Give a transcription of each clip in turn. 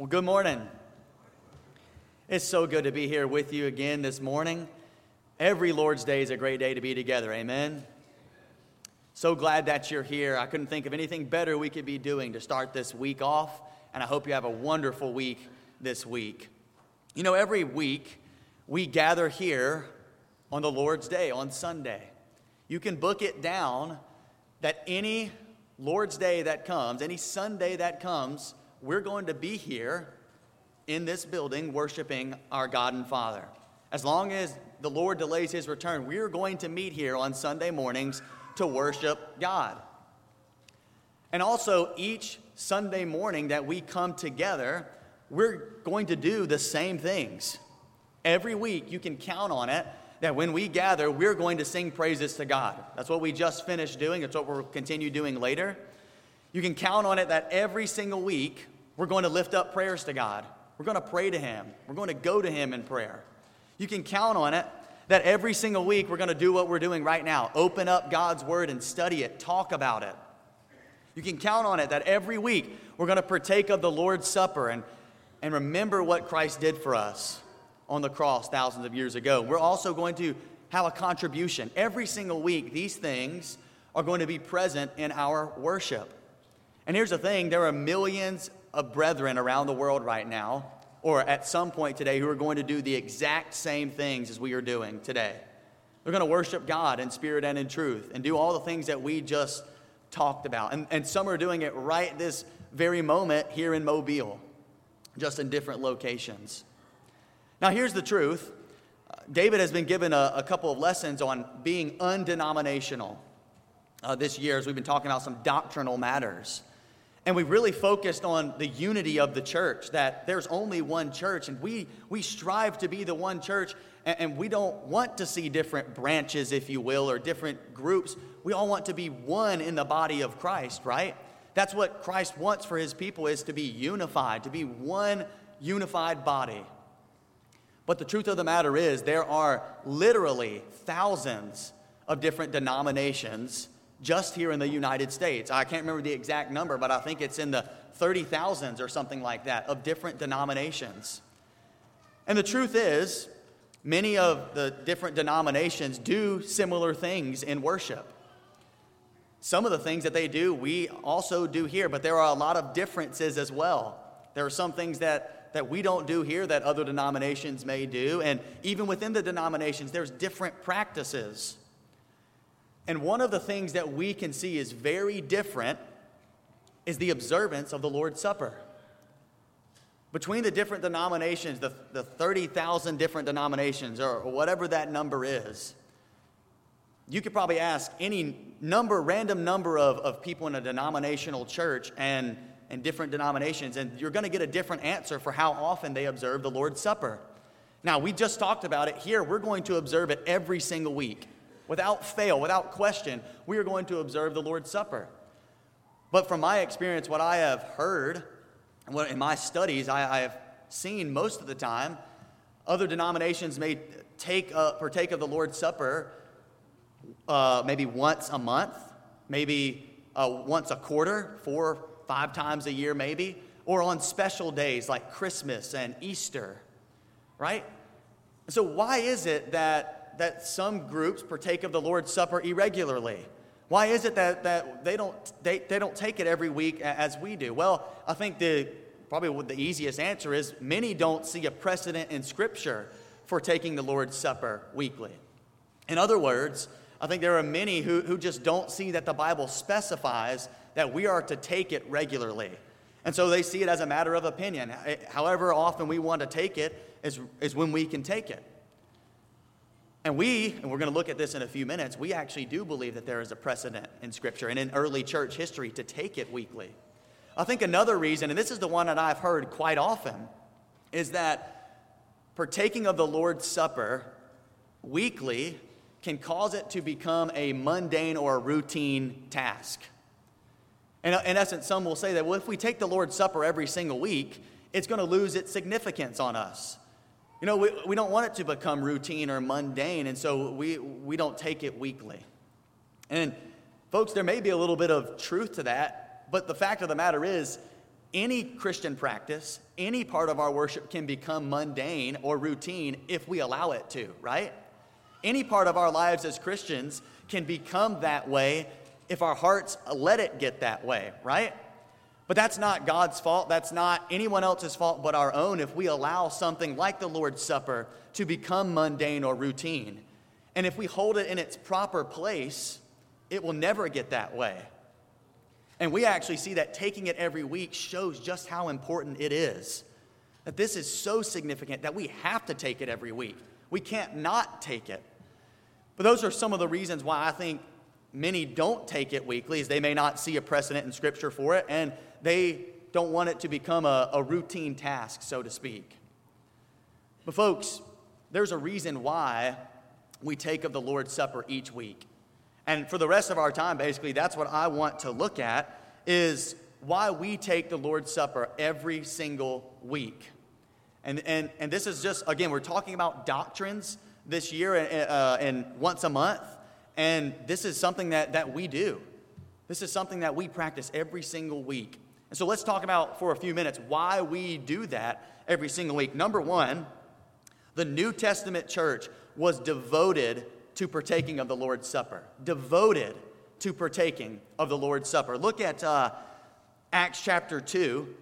Well, good morning. It's so good to be here with you again this morning. Every Lord's Day is a great day to be together. Amen. So glad that you're here. I couldn't think of anything better we could be doing to start this week off, and I hope you have a wonderful week this week. You know, every week we gather here on the Lord's Day, on Sunday. You can book it down that any Lord's Day that comes, any Sunday that comes, we're going to be here in this building worshiping our God and Father. As long as the Lord delays his return, we are going to meet here on Sunday mornings to worship God. And also, each Sunday morning that we come together, we're going to do the same things. Every week, you can count on it that when we gather, we're going to sing praises to God. That's what we just finished doing, that's what we'll continue doing later. You can count on it that every single week, we're going to lift up prayers to God. We're going to pray to Him. We're going to go to Him in prayer. You can count on it that every single week we're going to do what we're doing right now open up God's Word and study it, talk about it. You can count on it that every week we're going to partake of the Lord's Supper and, and remember what Christ did for us on the cross thousands of years ago. We're also going to have a contribution. Every single week, these things are going to be present in our worship. And here's the thing there are millions of brethren around the world right now, or at some point today, who are going to do the exact same things as we are doing today. They're going to worship God in spirit and in truth and do all the things that we just talked about. And, and some are doing it right this very moment here in Mobile, just in different locations. Now, here's the truth David has been given a, a couple of lessons on being undenominational uh, this year as we've been talking about some doctrinal matters. And we really focused on the unity of the church, that there's only one church, and we, we strive to be the one church, and, and we don't want to see different branches, if you will, or different groups. We all want to be one in the body of Christ, right? That's what Christ wants for his people is to be unified, to be one unified body. But the truth of the matter is, there are literally thousands of different denominations just here in the United States. I can't remember the exact number, but I think it's in the 30,000s or something like that of different denominations. And the truth is, many of the different denominations do similar things in worship. Some of the things that they do, we also do here, but there are a lot of differences as well. There are some things that, that we don't do here that other denominations may do, and even within the denominations, there's different practices. And one of the things that we can see is very different is the observance of the Lord's Supper. Between the different denominations, the, the 30,000 different denominations, or, whatever that number is, you could probably ask any number, random number of, of people in a denominational church and, and different denominations, and you're going to get a different answer for how often they observe the Lord's Supper. Now, we just talked about it here. We're going to observe it every single week without fail, without question, we are going to observe the Lord's Supper. But from my experience, what I have heard, what in my studies I, I have seen most of the time, other denominations may take uh, partake of the Lord's Supper uh, maybe once a month, maybe uh, once a quarter, four, five times a year, maybe, or on special days like Christmas and Easter, right? So, why is it that that some groups partake of the Lord's Supper irregularly? Why is it that, that they, don't, they, they don't take it every week as we do? Well, I think the, probably the easiest answer is many don't see a precedent in Scripture for taking the Lord's Supper weekly. In other words, I think there are many who, who just don't see that the Bible specifies that we are to take it regularly. And so they see it as a matter of opinion. However often we want to take it is, is when we can take it. And we, and we're going to look at this in a few minutes, we actually do believe that there is a precedent in Scripture and in early church history to take it weekly. I think another reason, and this is the one that I've heard quite often, is that partaking of the Lord's Supper weekly can cause it to become a mundane or a routine task. And in essence, some will say that, well, if we take the Lord's Supper every single week, it's going to lose its significance on us. You know, we, we don't want it to become routine or mundane, and so we, we don't take it weekly. And folks, there may be a little bit of truth to that, but the fact of the matter is, any Christian practice, any part of our worship can become mundane or routine if we allow it to, right? Any part of our lives as Christians can become that way if our hearts let it get that way, right? But that's not God's fault. That's not anyone else's fault but our own if we allow something like the Lord's Supper to become mundane or routine. And if we hold it in its proper place, it will never get that way. And we actually see that taking it every week shows just how important it is. That this is so significant that we have to take it every week. We can't not take it. But those are some of the reasons why I think many don't take it weekly, is they may not see a precedent in Scripture for it, and they don't want it to become a, a routine task, so to speak. But, folks, there's a reason why we take of the Lord's Supper each week. And for the rest of our time, basically, that's what I want to look at is why we take the Lord's Supper every single week. And, and, and this is just, again, we're talking about doctrines this year uh, and once a month. And this is something that, that we do. This is something that we practice every single week. And so let's talk about for a few minutes why we do that every single week. Number one, the New Testament church was devoted to partaking of the Lord's Supper. Devoted to partaking of the Lord's Supper. Look at uh, Acts chapter 2.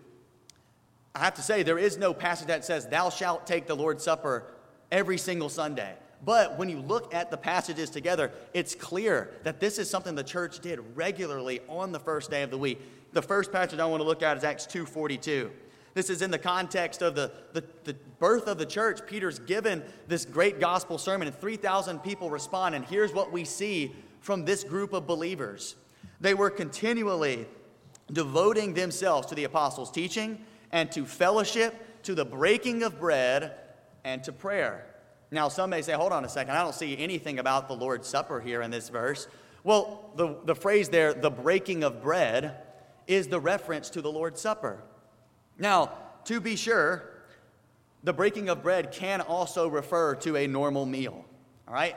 I have to say, there is no passage that says, Thou shalt take the Lord's Supper every single Sunday. But when you look at the passages together, it's clear that this is something the church did regularly on the first day of the week. The first passage I want to look at is Acts 2:42. This is in the context of the, the, the, birth of the church. Peter's given this great gospel sermon, and 3,000 people respond. And here's what we see from this group of believers they were continually devoting themselves to the apostles' teaching and to fellowship, to the breaking of bread, and to prayer. Now, some may say, hold on a second, I don't see anything about the Lord's Supper here in this verse. Well, the, the phrase there, the breaking of bread, is the reference to the Lord's Supper. Now, to be sure, the breaking of bread can also refer to a normal meal, all right?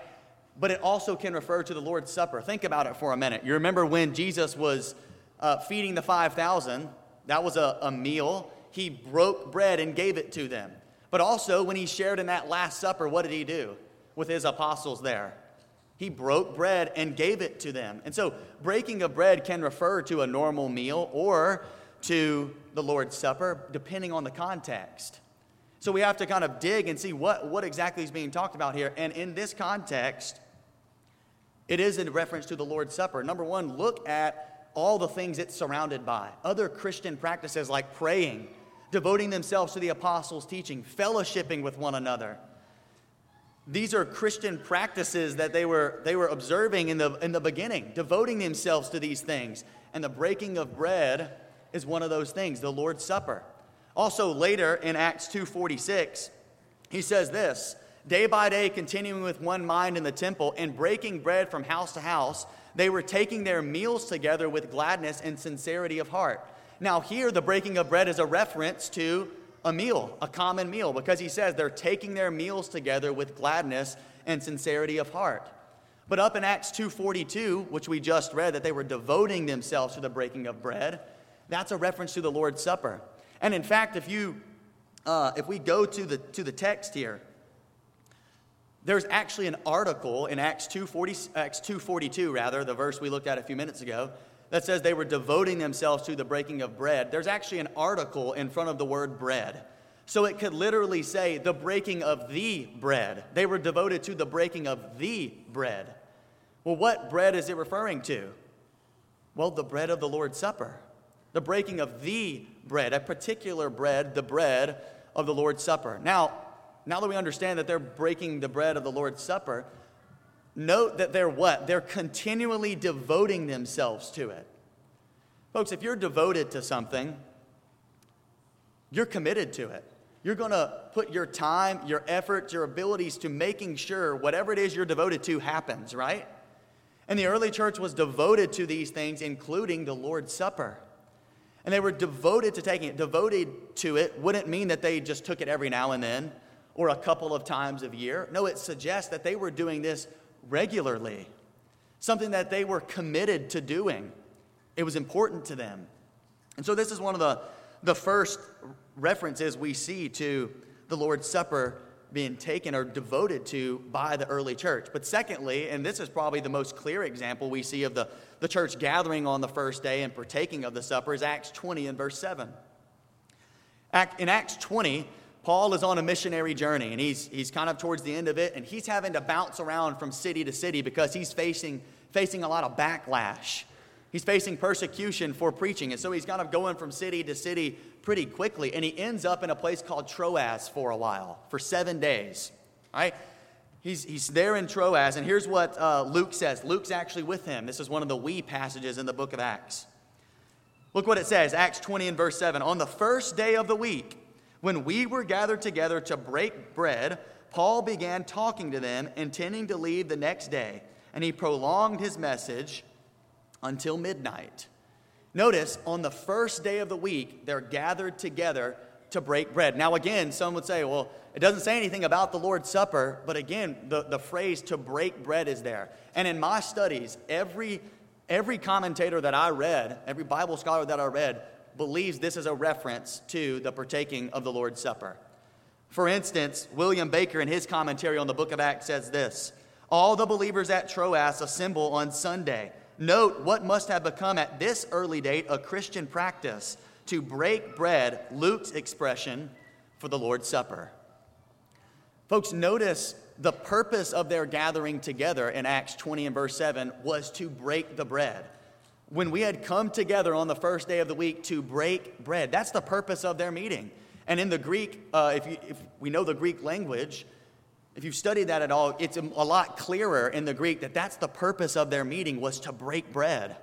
But it also can refer to the Lord's Supper. Think about it for a minute. You remember when Jesus was uh, feeding the 5,000, that was a, a meal. He broke bread and gave it to them. But also, when he shared in that Last Supper, what did he do with his apostles there? He broke bread and gave it to them. And so, breaking of bread can refer to a normal meal or to the Lord's Supper, depending on the context. So we have to kind of dig and see what, what exactly is being talked about here. And in this context, it is in reference to the Lord's Supper. Number one, look at all the things it's surrounded by. Other Christian practices like praying, devoting themselves to the apostles' teaching, fellowshipping with one another. These are Christian practices that they were, they were observing in the, in the beginning, devoting themselves to these things. And the breaking of bread is one of those things, the Lord's Supper. Also later in Acts 2:46, he says this, day by day continuing with one mind in the temple and breaking bread from house to house, they were taking their meals together with gladness and sincerity of heart. Now here the breaking of bread is a reference to a meal, a common meal, because he says they're taking their meals together with gladness and sincerity of heart. But up in Acts 2:42, which we just read that they were devoting themselves to the breaking of bread, that's a reference to the Lord's Supper. And in fact, if you uh, if we go to the to the text here, there's actually an article in Acts 2:40 Acts 2:42 rather, the verse we looked at a few minutes ago, that says they were devoting themselves to the breaking of bread. There's actually an article in front of the word bread. So it could literally say the breaking of the bread. They were devoted to the breaking of the bread. Well, what bread is it referring to? Well, the bread of the Lord's Supper the breaking of the bread, a particular bread, the bread of the Lord's Supper. Now, now that we understand that they're breaking the bread of the Lord's Supper, note that they're what? They're continually devoting themselves to it. Folks, if you're devoted to something, you're committed to it. You're going to put your time, your effort, your abilities to making sure whatever it is you're devoted to happens, right? And the early church was devoted to these things, including the Lord's Supper. And they were devoted to taking it. Devoted to it wouldn't mean that they just took it every now and then or a couple of times a year. No, it suggests that they were doing this regularly, something that they were committed to doing. It was important to them. And so, this is one of the, the first references we see to the Lord's Supper being taken or devoted to by the early church. But secondly, and this is probably the most clear example we see of the, the church gathering on the first day and partaking of the supper, is Acts 20 and verse 7. In Acts 20, Paul is on a missionary journey and he's, he's kind of towards the end of it and he's having to bounce around from city to city because he's facing, facing a lot of backlash. He's facing persecution for preaching. And so he's kind of going from city to city pretty quickly. And he ends up in a place called Troas for a while, for seven days. Right? He's, he's there in Troas. And here's what uh, Luke says Luke's actually with him. This is one of the we passages in the book of Acts. Look what it says Acts 20 and verse 7. On the first day of the week, when we were gathered together to break bread, Paul began talking to them, intending to leave the next day, and he prolonged his message until midnight. Notice, on the first day of the week, they're gathered together to break bread. Now, again, some would say, well, it doesn't say anything about the Lord's Supper, but again, the, the phrase to break bread is there. And in my studies, every, every commentator that I read, every Bible scholar that I read, believes this is a reference to the partaking of the Lord's Supper. For instance, William Baker, in his commentary on the book of Acts, says this All the believers at Troas assemble on Sunday. Note what must have become at this early date a Christian practice to break bread, Luke's expression, for the Lord's Supper. Folks, notice the purpose of their gathering together in Acts 20 and verse 7 was to break the bread when we had come together on the first day of the week to break bread. That's the purpose of their meeting. And in the Greek, uh, if, you, if we know the Greek language, if you've studied that at all, it's a lot clearer in the Greek that that's the purpose of their meeting was to break bread.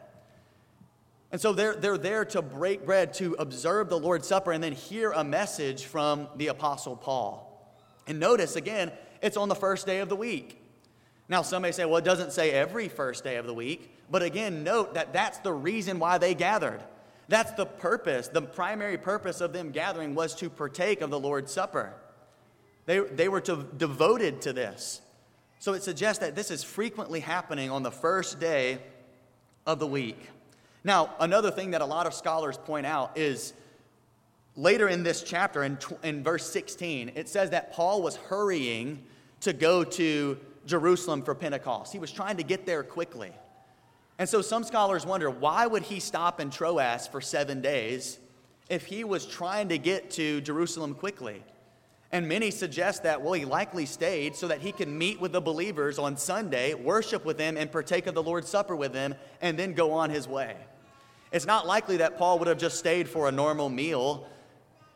And so they're, they're there to break bread, to observe the Lord's Supper, and then hear a message from the Apostle Paul. And notice again, it's on the first day of the week. Now, some may say, well, it doesn't say every first day of the week. But again, note that that's the reason why they gathered. That's the purpose. The primary purpose of them gathering was to partake of the Lord's Supper. They, they were to, devoted to this. So it suggests that this is frequently happening on the first day of the week. Now, another thing that a lot of scholars point out is later in this chapter, in, in verse 16, it says that Paul was hurrying to go to Jerusalem for Pentecost. He was trying to get there quickly. And so some scholars wonder why would he stop in Troas for seven days if he was trying to get to Jerusalem quickly? And many suggest that, well, he likely stayed so that he could meet with the believers on Sunday, worship with them, and partake of the Lord's Supper with them, and then go on his way. It's not likely that Paul would have just stayed for a normal meal.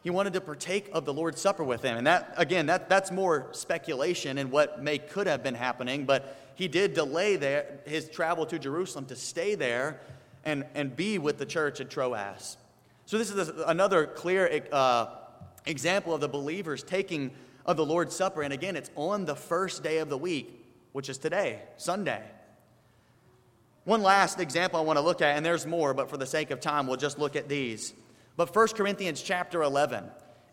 He wanted to partake of the Lord's Supper with them. And that, again, that, that's more speculation and what may could have been happening, but he did delay there, his travel to Jerusalem to stay there and, and be with the church at Troas. So, this is another clear uh, example of the believers taking of the Lord's Supper. And again, it's on the first day of the week, which is today, Sunday. One last example I want to look at, and there's more, but for the sake of time, we'll just look at these. But 1 Corinthians chapter 11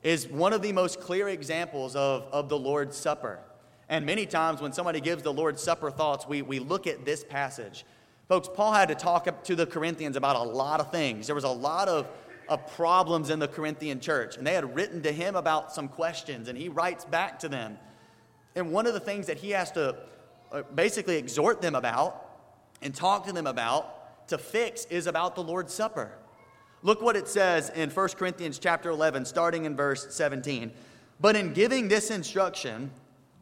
is one of the most clear examples of, of the Lord's Supper. And many times when somebody gives the Lord's Supper thoughts, we, we look at this passage. Folks, Paul had to talk to the Corinthians about a lot of things. There was a lot of, of problems in the Corinthian church, and they had written to him about some questions, and he writes back to them. And one of the things that he has to uh, basically exhort them about and talk to them about to fix is about the Lord's Supper. Look what it says in 1 Corinthians chapter 11, starting in verse 17. But in giving this instruction,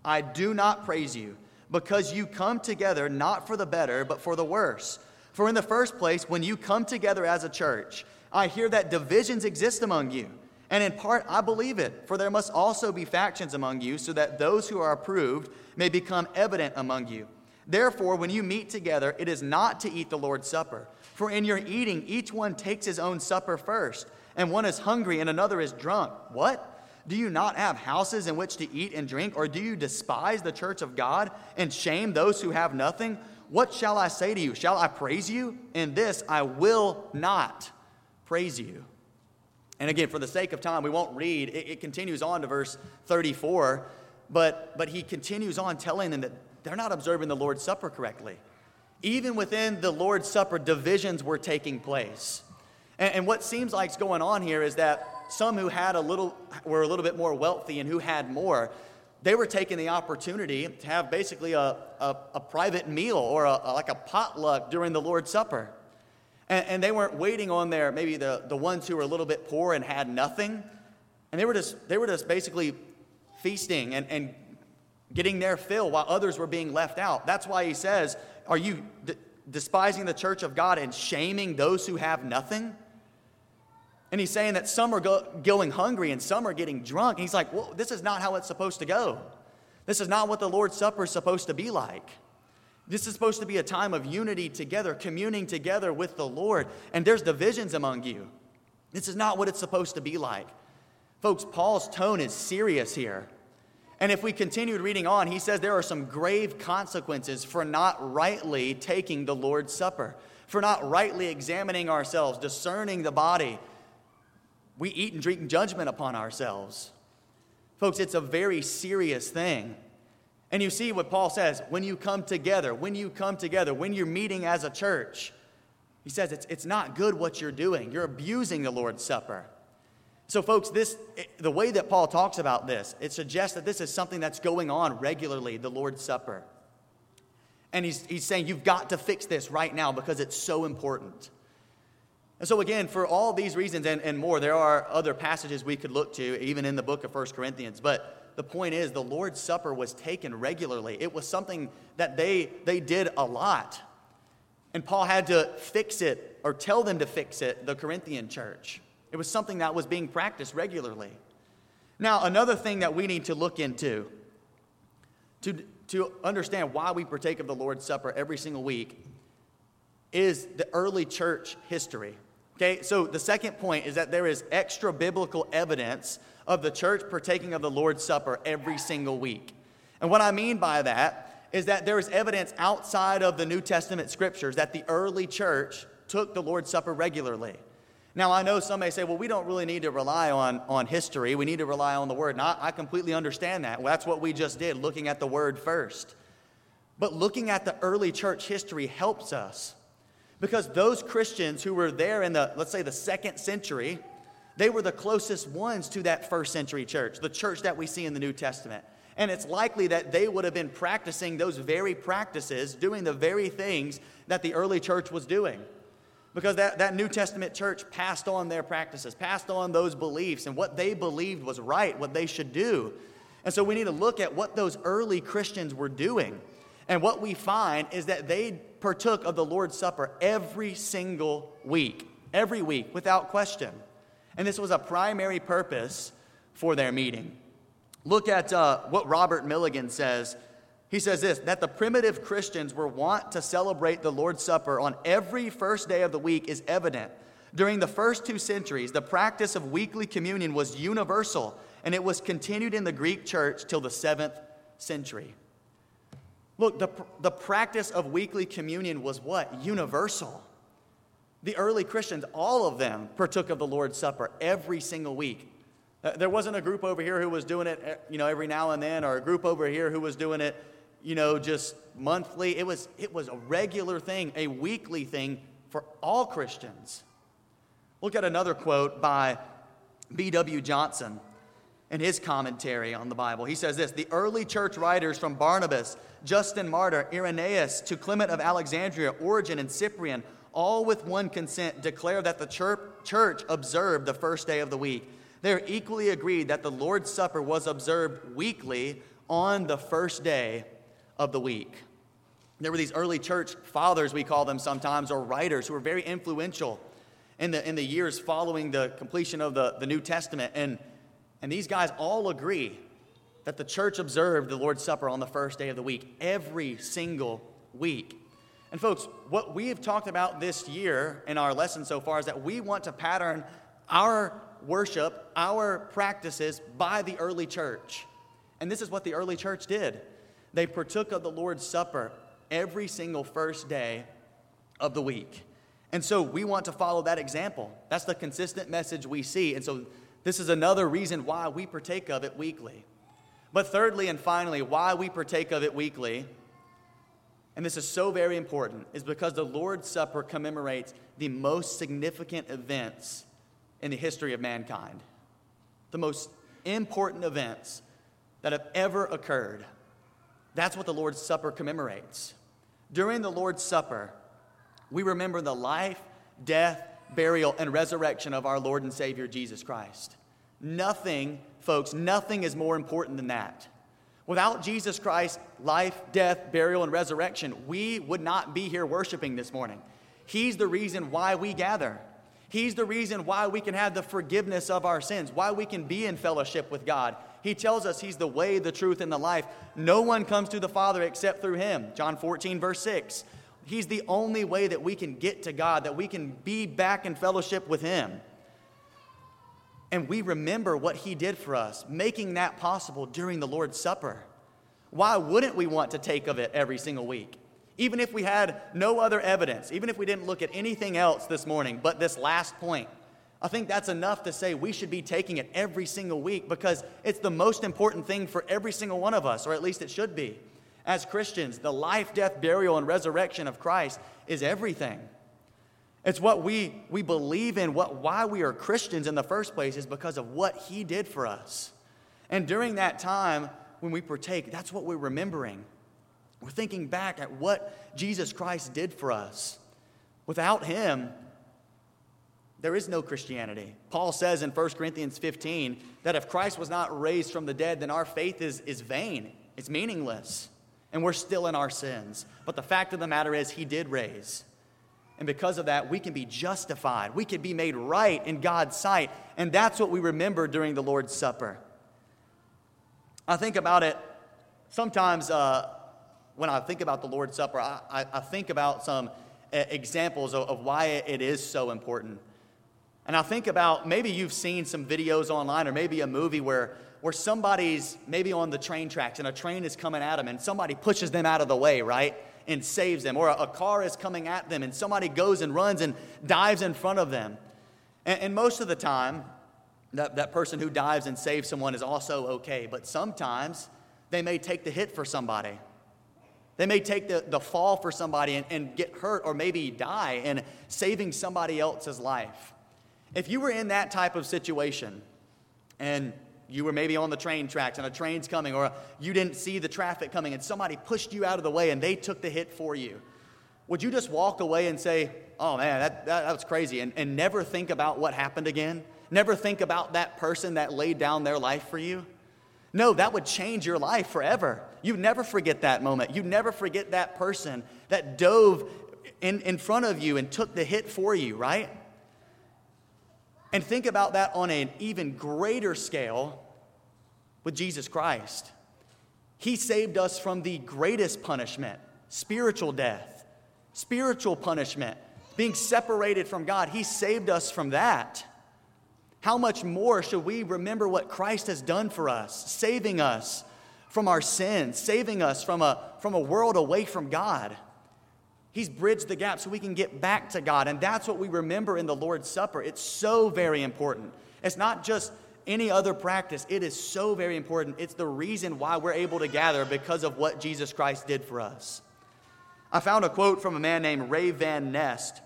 I do not praise you, because you come together not for the better, but for the worse. For in the first place, when you come together as a church, I hear that divisions exist among you. And in part, I believe it, for there must also be factions among you, so that those who are approved may become evident among you. Therefore, when you meet together, it is not to eat the Lord's Supper. For in your eating, each one takes his own supper first, and one is hungry and another is drunk. What? Do you not have houses in which to eat and drink? Or do you despise the church of God and shame those who have nothing? What shall I say to you? Shall I praise you? In this I will not praise you. And again, for the sake of time, we won't read. It, it continues on to verse 34, but, but he continues on telling them that they're not observing the Lord's Supper correctly. Even within the Lord's Supper, divisions were taking place. And, and what seems like is going on here is that some who had a little were a little bit more wealthy and who had more, they were taking the opportunity to have basically a, a, a private meal or a, a, like a potluck during the Lord's Supper. And, and they weren't waiting on their, maybe the, the ones who were a little bit poor and had nothing. And they were just, they were just basically feasting and, and getting their fill while others were being left out. That's why he says, Are you d- despising the church of God and shaming those who have nothing? And he's saying that some are go- going hungry and some are getting drunk. And he's like, Well, this is not how it's supposed to go. This is not what the Lord's Supper is supposed to be like. This is supposed to be a time of unity together, communing together with the Lord. And there's divisions among you. This is not what it's supposed to be like. Folks, Paul's tone is serious here. And if we continued reading on, he says there are some grave consequences for not rightly taking the Lord's Supper, for not rightly examining ourselves, discerning the body. We eat and drink judgment upon ourselves. Folks, it's a very serious thing. And you see what Paul says when you come together, when you come together, when you're meeting as a church, he says it's, it's not good what you're doing. You're abusing the Lord's Supper. So, folks, this, the way that Paul talks about this, it suggests that this is something that's going on regularly, the Lord's Supper. And he's, he's saying you've got to fix this right now because it's so important. And so, again, for all these reasons and, and more, there are other passages we could look to, even in the book of First Corinthians. But the point is, the Lord's Supper was taken regularly. It was something that they, they did a lot. And Paul had to fix it or tell them to fix it, the Corinthian church. It was something that was being practiced regularly. Now, another thing that we need to look into to, to understand why we partake of the Lord's Supper every single week is the early church history. Okay, so the second point is that there is extra biblical evidence of the church partaking of the Lord's Supper every single week. And what I mean by that is that there is evidence outside of the New Testament scriptures that the early church took the Lord's Supper regularly. Now, I know some may say, well, we don't really need to rely on, on history. We need to rely on the Word. And I, I completely understand that. Well, that's what we just did, looking at the Word first. But looking at the early church history helps us because those Christians who were there in the, let's say, the second century, they were the closest ones to that first century church, the church that we see in the New Testament. And it's likely that they would have been practicing those very practices, doing the very things that the early church was doing. Because that, that New Testament church passed on their practices, passed on those beliefs, and what they believed was right, what they should do. And so we need to look at what those early Christians were doing. And what we find is that they partook of the Lord's Supper every single week, every week, without question. And this was a primary purpose for their meeting. Look at uh, what Robert Milligan says. He says this that the primitive Christians were wont to celebrate the Lord's Supper on every first day of the week is evident. During the first two centuries, the practice of weekly communion was universal, and it was continued in the Greek church till the seventh century. Look, the, the practice of weekly communion was what? Universal. The early Christians, all of them, partook of the Lord's Supper every single week. Uh, there wasn't a group over here who was doing it, uh, you know, every now and then, or a group over here who was doing it, you know, just monthly. It was, it was a regular thing, a weekly thing for all Christians. Look at another quote by B.W. Johnson in his commentary on the Bible. He says this The early church writers from Barnabas, Justin Martyr, Irenaeus, to Clement of Alexandria, Origen, and Cyprian all with one consent declare that the church observed the first day of the week. They are equally agreed that the Lord's Supper was observed weekly on the first day of the week. There were these early church fathers, we call them sometimes, or writers, who were very influential in the, in the years following the completion of the, the New Testament. And, and these guys all agree that the church observed the Lord's Supper on the first day of the week, every single week. And, folks, what we have talked about this year in our lesson so far is that we want to pattern our worship, our practices by the early church. And this is what the early church did. They partook of the Lord's Supper every single first day of the week. And so we want to follow that example. That's the consistent message we see. And so this is another reason why we partake of it weekly. But thirdly and finally, why we partake of it weekly and this is so very important, is because the Lord's Supper commemorates the most significant events in the history of mankind. the most important events that have ever occurred. That's what the Lord's Supper commemorates. During the Lord's Supper, we remember the life, death, burial, and resurrection of our Lord and Savior Jesus Christ. Nothing, folks, nothing is more important than that. Without Jesus Christ, life, death, burial, and resurrection, we would not be here worshiping this morning. He's the reason why we gather. He's the reason why we can have the forgiveness of our sins, why we can be in fellowship with God. He tells us He's the way, the truth, and the life. No one comes to the Father except through Him. John 14, verse 6. He's the only way that we can get to God, that we can be back in fellowship with Him. And we remember what He did for us, making that possible during the Lord's Supper. Why wouldn't we want to take of it every single week? Even if we had no other evidence, even if we didn't look at anything else this morning but this last point, I think that's enough to say we should be taking it every single week because it's the most important thing for every single one of us, or at least it should be. As Christians, the life, death, burial, and resurrection of Christ is everything. It's what we, we believe in, what, why we are Christians in the first place is because of what He did for us. And during that time, when we partake, that's what we're remembering. We're thinking back at what Jesus Christ did for us. Without Him, there is no Christianity. Paul says in 1 Corinthians 15 that if Christ was not raised from the dead, then our faith is, is vain, it's meaningless, and we're still in our sins. But the fact of the matter is, He did raise. And because of that, we can be justified. We can be made right in God's sight. And that's what we remember during the Lord's Supper. I think about it sometimes uh, when I think about the Lord's Supper, I, I, I think about some uh, examples of, of why it is so important. And I think about maybe you've seen some videos online or maybe a movie where, where somebody's maybe on the train tracks and a train is coming at them and somebody pushes them out of the way, right? And saves them. Or a, a car is coming at them and somebody goes and runs and dives in front of them. And, and most of the time, that, that person who dives and saves someone is also okay. But sometimes they may take the hit for somebody. They may take the, the fall for somebody and, and get hurt or maybe die in saving somebody else's life. If you were in that type of situation and you were maybe on the train tracks and a train's coming, or you didn't see the traffic coming and somebody pushed you out of the way and they took the hit for you, would you just walk away and say, Oh man, that, that, that was crazy, and, and never think about what happened again? Never think about that person that laid down their life for you? No, that would change your life forever. You'd never forget that moment. You'd never forget that person that dove in, in front of you and took the hit for you, right? And think about that on an even greater scale with Jesus Christ. He saved us from the greatest punishment, spiritual death, spiritual punishment, being separated from God. He saved us from that. How much more should we remember what Christ has done for us, saving us from our sins, saving us from a, from a world away from God? He's bridged the gap so we can get back to God. And that's what we remember in the Lord's Supper. It's so very important. It's not just any other practice, it is so very important. It's the reason why we're able to gather because of what Jesus Christ did for us. I found a quote from a man named Ray Van Nest,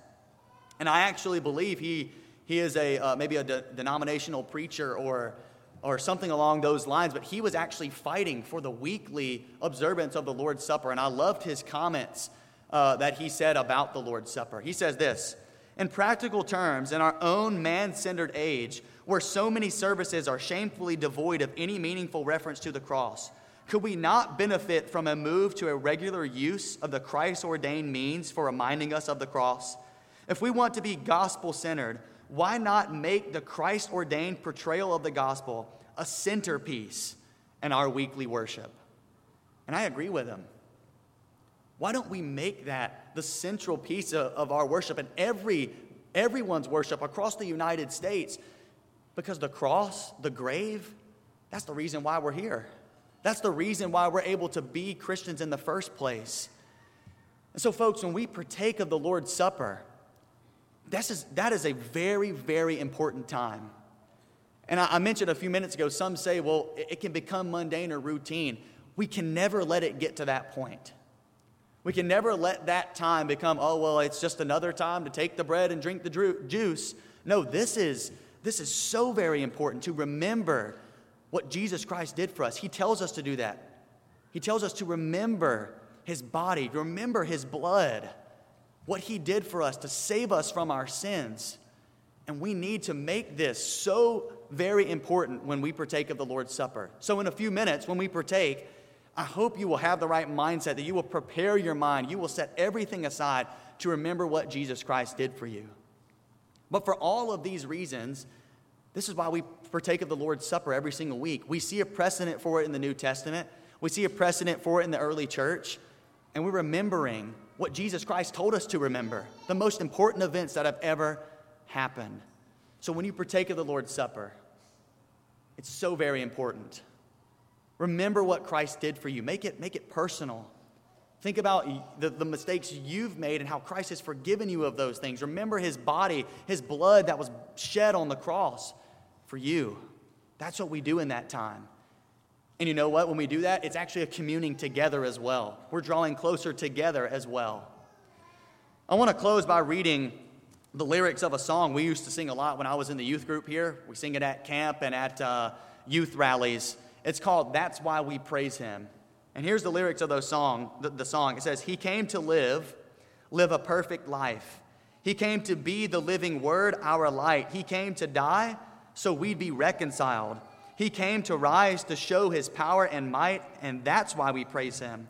and I actually believe he, he is a, uh, maybe a de- denominational preacher or, or something along those lines, but he was actually fighting for the weekly observance of the Lord's Supper. And I loved his comments uh, that he said about the Lord's Supper. He says this In practical terms, in our own man centered age, where so many services are shamefully devoid of any meaningful reference to the cross, could we not benefit from a move to a regular use of the Christ ordained means for reminding us of the cross? If we want to be gospel centered, why not make the Christ ordained portrayal of the gospel a centerpiece in our weekly worship? And I agree with him. Why don't we make that the central piece of, of our worship and every, everyone's worship across the United States? Because the cross, the grave, that's the reason why we're here. That's the reason why we're able to be Christians in the first place. And so, folks, when we partake of the Lord's Supper, this is, that is a very, very important time. And I, I mentioned a few minutes ago, some say, well, it, it can become mundane or routine. We can never let it get to that point. We can never let that time become, oh, well, it's just another time to take the bread and drink the juice. No, this is, this is so very important to remember what Jesus Christ did for us. He tells us to do that. He tells us to remember his body, remember his blood, what he did for us to save us from our sins. And we need to make this so very important when we partake of the Lord's Supper. So, in a few minutes, when we partake, I hope you will have the right mindset, that you will prepare your mind, you will set everything aside to remember what Jesus Christ did for you. But for all of these reasons, this is why we partake of the Lord's Supper every single week. We see a precedent for it in the New Testament, we see a precedent for it in the early church, and we're remembering what Jesus Christ told us to remember the most important events that have ever happened. So when you partake of the Lord's Supper, it's so very important. Remember what Christ did for you. Make it, make it personal. Think about the, the mistakes you've made and how Christ has forgiven you of those things. Remember his body, his blood that was shed on the cross for you. That's what we do in that time. And you know what? When we do that, it's actually a communing together as well. We're drawing closer together as well. I want to close by reading the lyrics of a song we used to sing a lot when I was in the youth group here. We sing it at camp and at uh, youth rallies. It's called That's Why We Praise Him. And here's the lyrics of those song, the, the song. It says, He came to live, live a perfect life. He came to be the living word, our light. He came to die so we'd be reconciled. He came to rise to show his power and might, and that's why we praise him.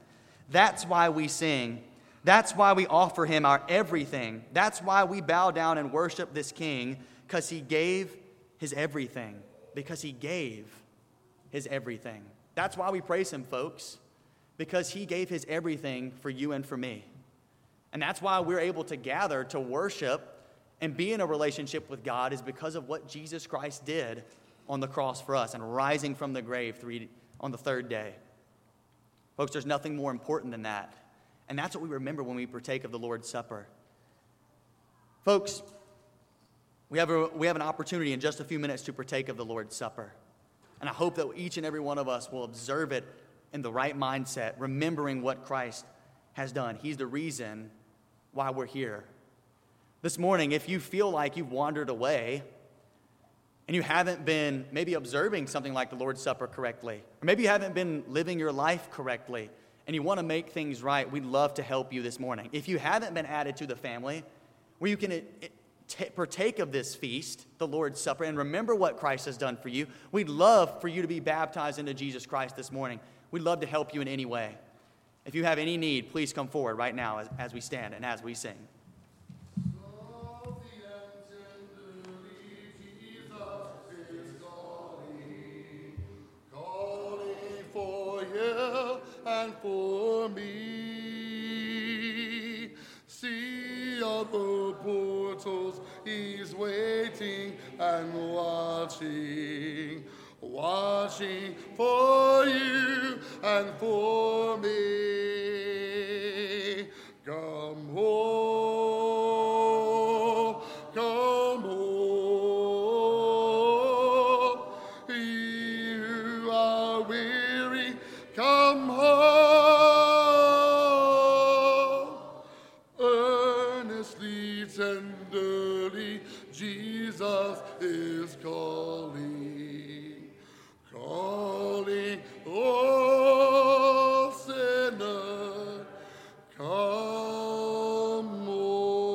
That's why we sing. That's why we offer him our everything. That's why we bow down and worship this king, because he gave his everything. Because he gave his everything. That's why we praise him, folks because he gave his everything for you and for me. And that's why we're able to gather to worship and be in a relationship with God is because of what Jesus Christ did on the cross for us and rising from the grave three, on the third day. Folks, there's nothing more important than that. And that's what we remember when we partake of the Lord's Supper. Folks, we have, a, we have an opportunity in just a few minutes to partake of the Lord's Supper. And I hope that each and every one of us will observe it in the right mindset, remembering what Christ has done. He's the reason why we're here. This morning, if you feel like you've wandered away and you haven't been maybe observing something like the Lord's Supper correctly, or maybe you haven't been living your life correctly, and you want to make things right, we'd love to help you this morning. If you haven't been added to the family, where you can t- partake of this feast, the Lord's Supper, and remember what Christ has done for you, we'd love for you to be baptized into Jesus Christ this morning. We'd love to help you in any way. If you have any need, please come forward right now as, as we stand and as we sing. and for me. See all the portals, he's waiting and watching watching for you and for